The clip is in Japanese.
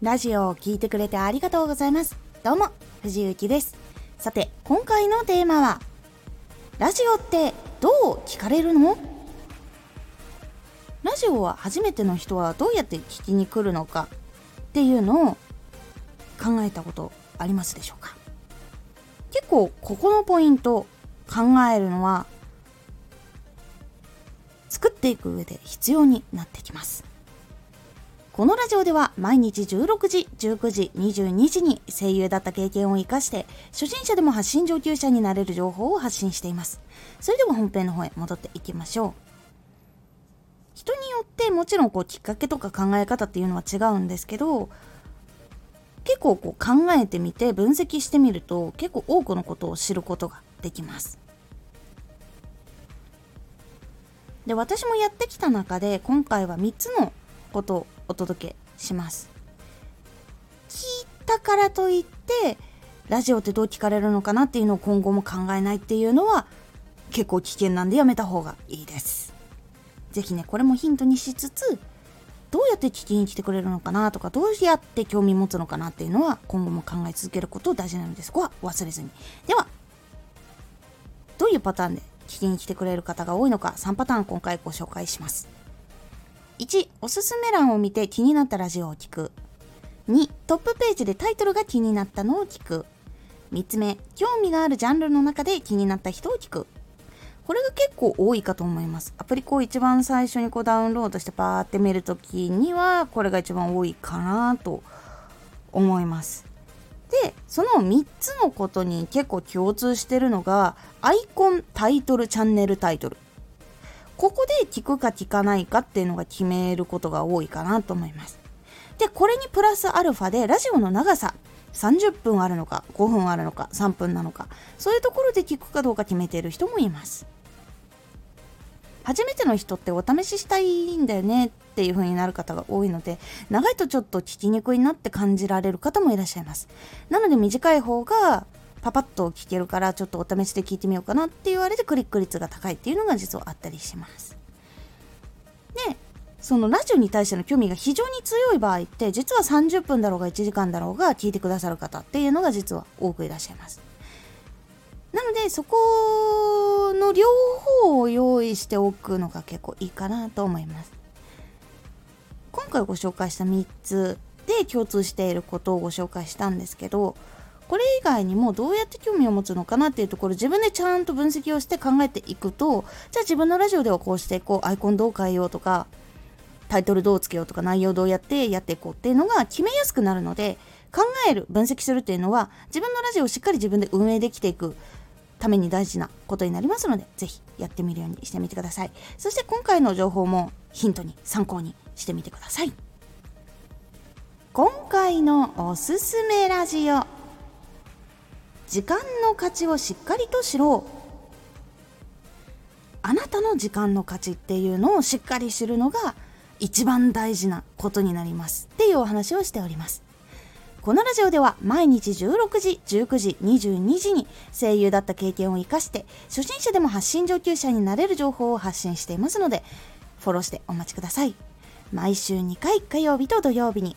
ラジオを聴いてくれてありがとうございます。どうも、藤幸です。さて、今回のテーマは、ラジオってどう聞かれるの？ラジオは初めての人はどうやって聞きに来るのか？っていうのを考えたことありますでしょうか？結構ここのポイント考えるのは作っていく上で必要になってきますこのラジオでは毎日16時、19時、22時に声優だった経験を活かして初心者でも発信上級者になれる情報を発信しています。それでは本編の方へ戻っていきましょう。人によってもちろんこうきっかけとか考え方っていうのは違うんですけど結構こう考えてみて分析してみると結構多くのことを知ることができます。で私もやってきた中で今回は3つのことをお届けします。聞いたからといってラジオってどう聞かれるのかなっていうのを今後も考えないっていうのは結構危険なんでやめた方がいいです。是非ねこれもヒントにしつつどうやって聞きに来てくれるのかなとかどうやって興味持つのかなっていうのは今後も考え続けること大事なのでそこは忘れずに。ではどういうパターンで聞きに来てくれる方が多いのか3パターン今回ご紹介します。1おすすめ欄を見て気になったラジオを聞く。2トップページでタイトルが気になったのを聞く。3つ目興味があるジャンルの中で気になった人を聞く。これが結構多いかと思います。アプリこう一番最初にこうダウンロードしてパーって見るときにはこれが一番多いかなと思います。でその3つのことに結構共通してるのがアイコンタイトルチャンネルタイトル。ここで聞くか聞かないかっていうのが決めることが多いかなと思います。で、これにプラスアルファでラジオの長さ、30分あるのか、5分あるのか、3分なのか、そういうところで聞くかどうか決めている人もいます。初めての人ってお試ししたいんだよねっていう風になる方が多いので、長いとちょっと聞きにくいなって感じられる方もいらっしゃいます。なので短い方がパパッと聞けるからちょっとお試しで聞いてみようかなって言われてクリック率が高いっていうのが実はあったりします。でそのラジオに対しての興味が非常に強い場合って実は30分だろうが1時間だろうが聞いてくださる方っていうのが実は多くいらっしゃいます。なのでそこの両方を用意しておくのが結構いいかなと思います。今回ご紹介した3つで共通していることをご紹介したんですけどこれ以外にもどうやって興味を持つのかなっていうところ自分でちゃんと分析をして考えていくとじゃあ自分のラジオではこうしてこうアイコンどう変えようとかタイトルどうつけようとか内容どうやってやっていこうっていうのが決めやすくなるので考える分析するっていうのは自分のラジオをしっかり自分で運営できていくために大事なことになりますのでぜひやってみるようにしてみてください。そして今回の情報もヒントに参考にしてみてください。今回のおすすめラジオ。時間の価値をしっかりと知ろう。あなたの時間の価値っていうのをしっかり知るのが一番大事なことになりますっていうお話をしております。このラジオでは毎日16時、19時、22時に声優だった経験を活かして初心者でも発信上級者になれる情報を発信していますのでフォローしてお待ちください。毎週2回火曜日と土曜日に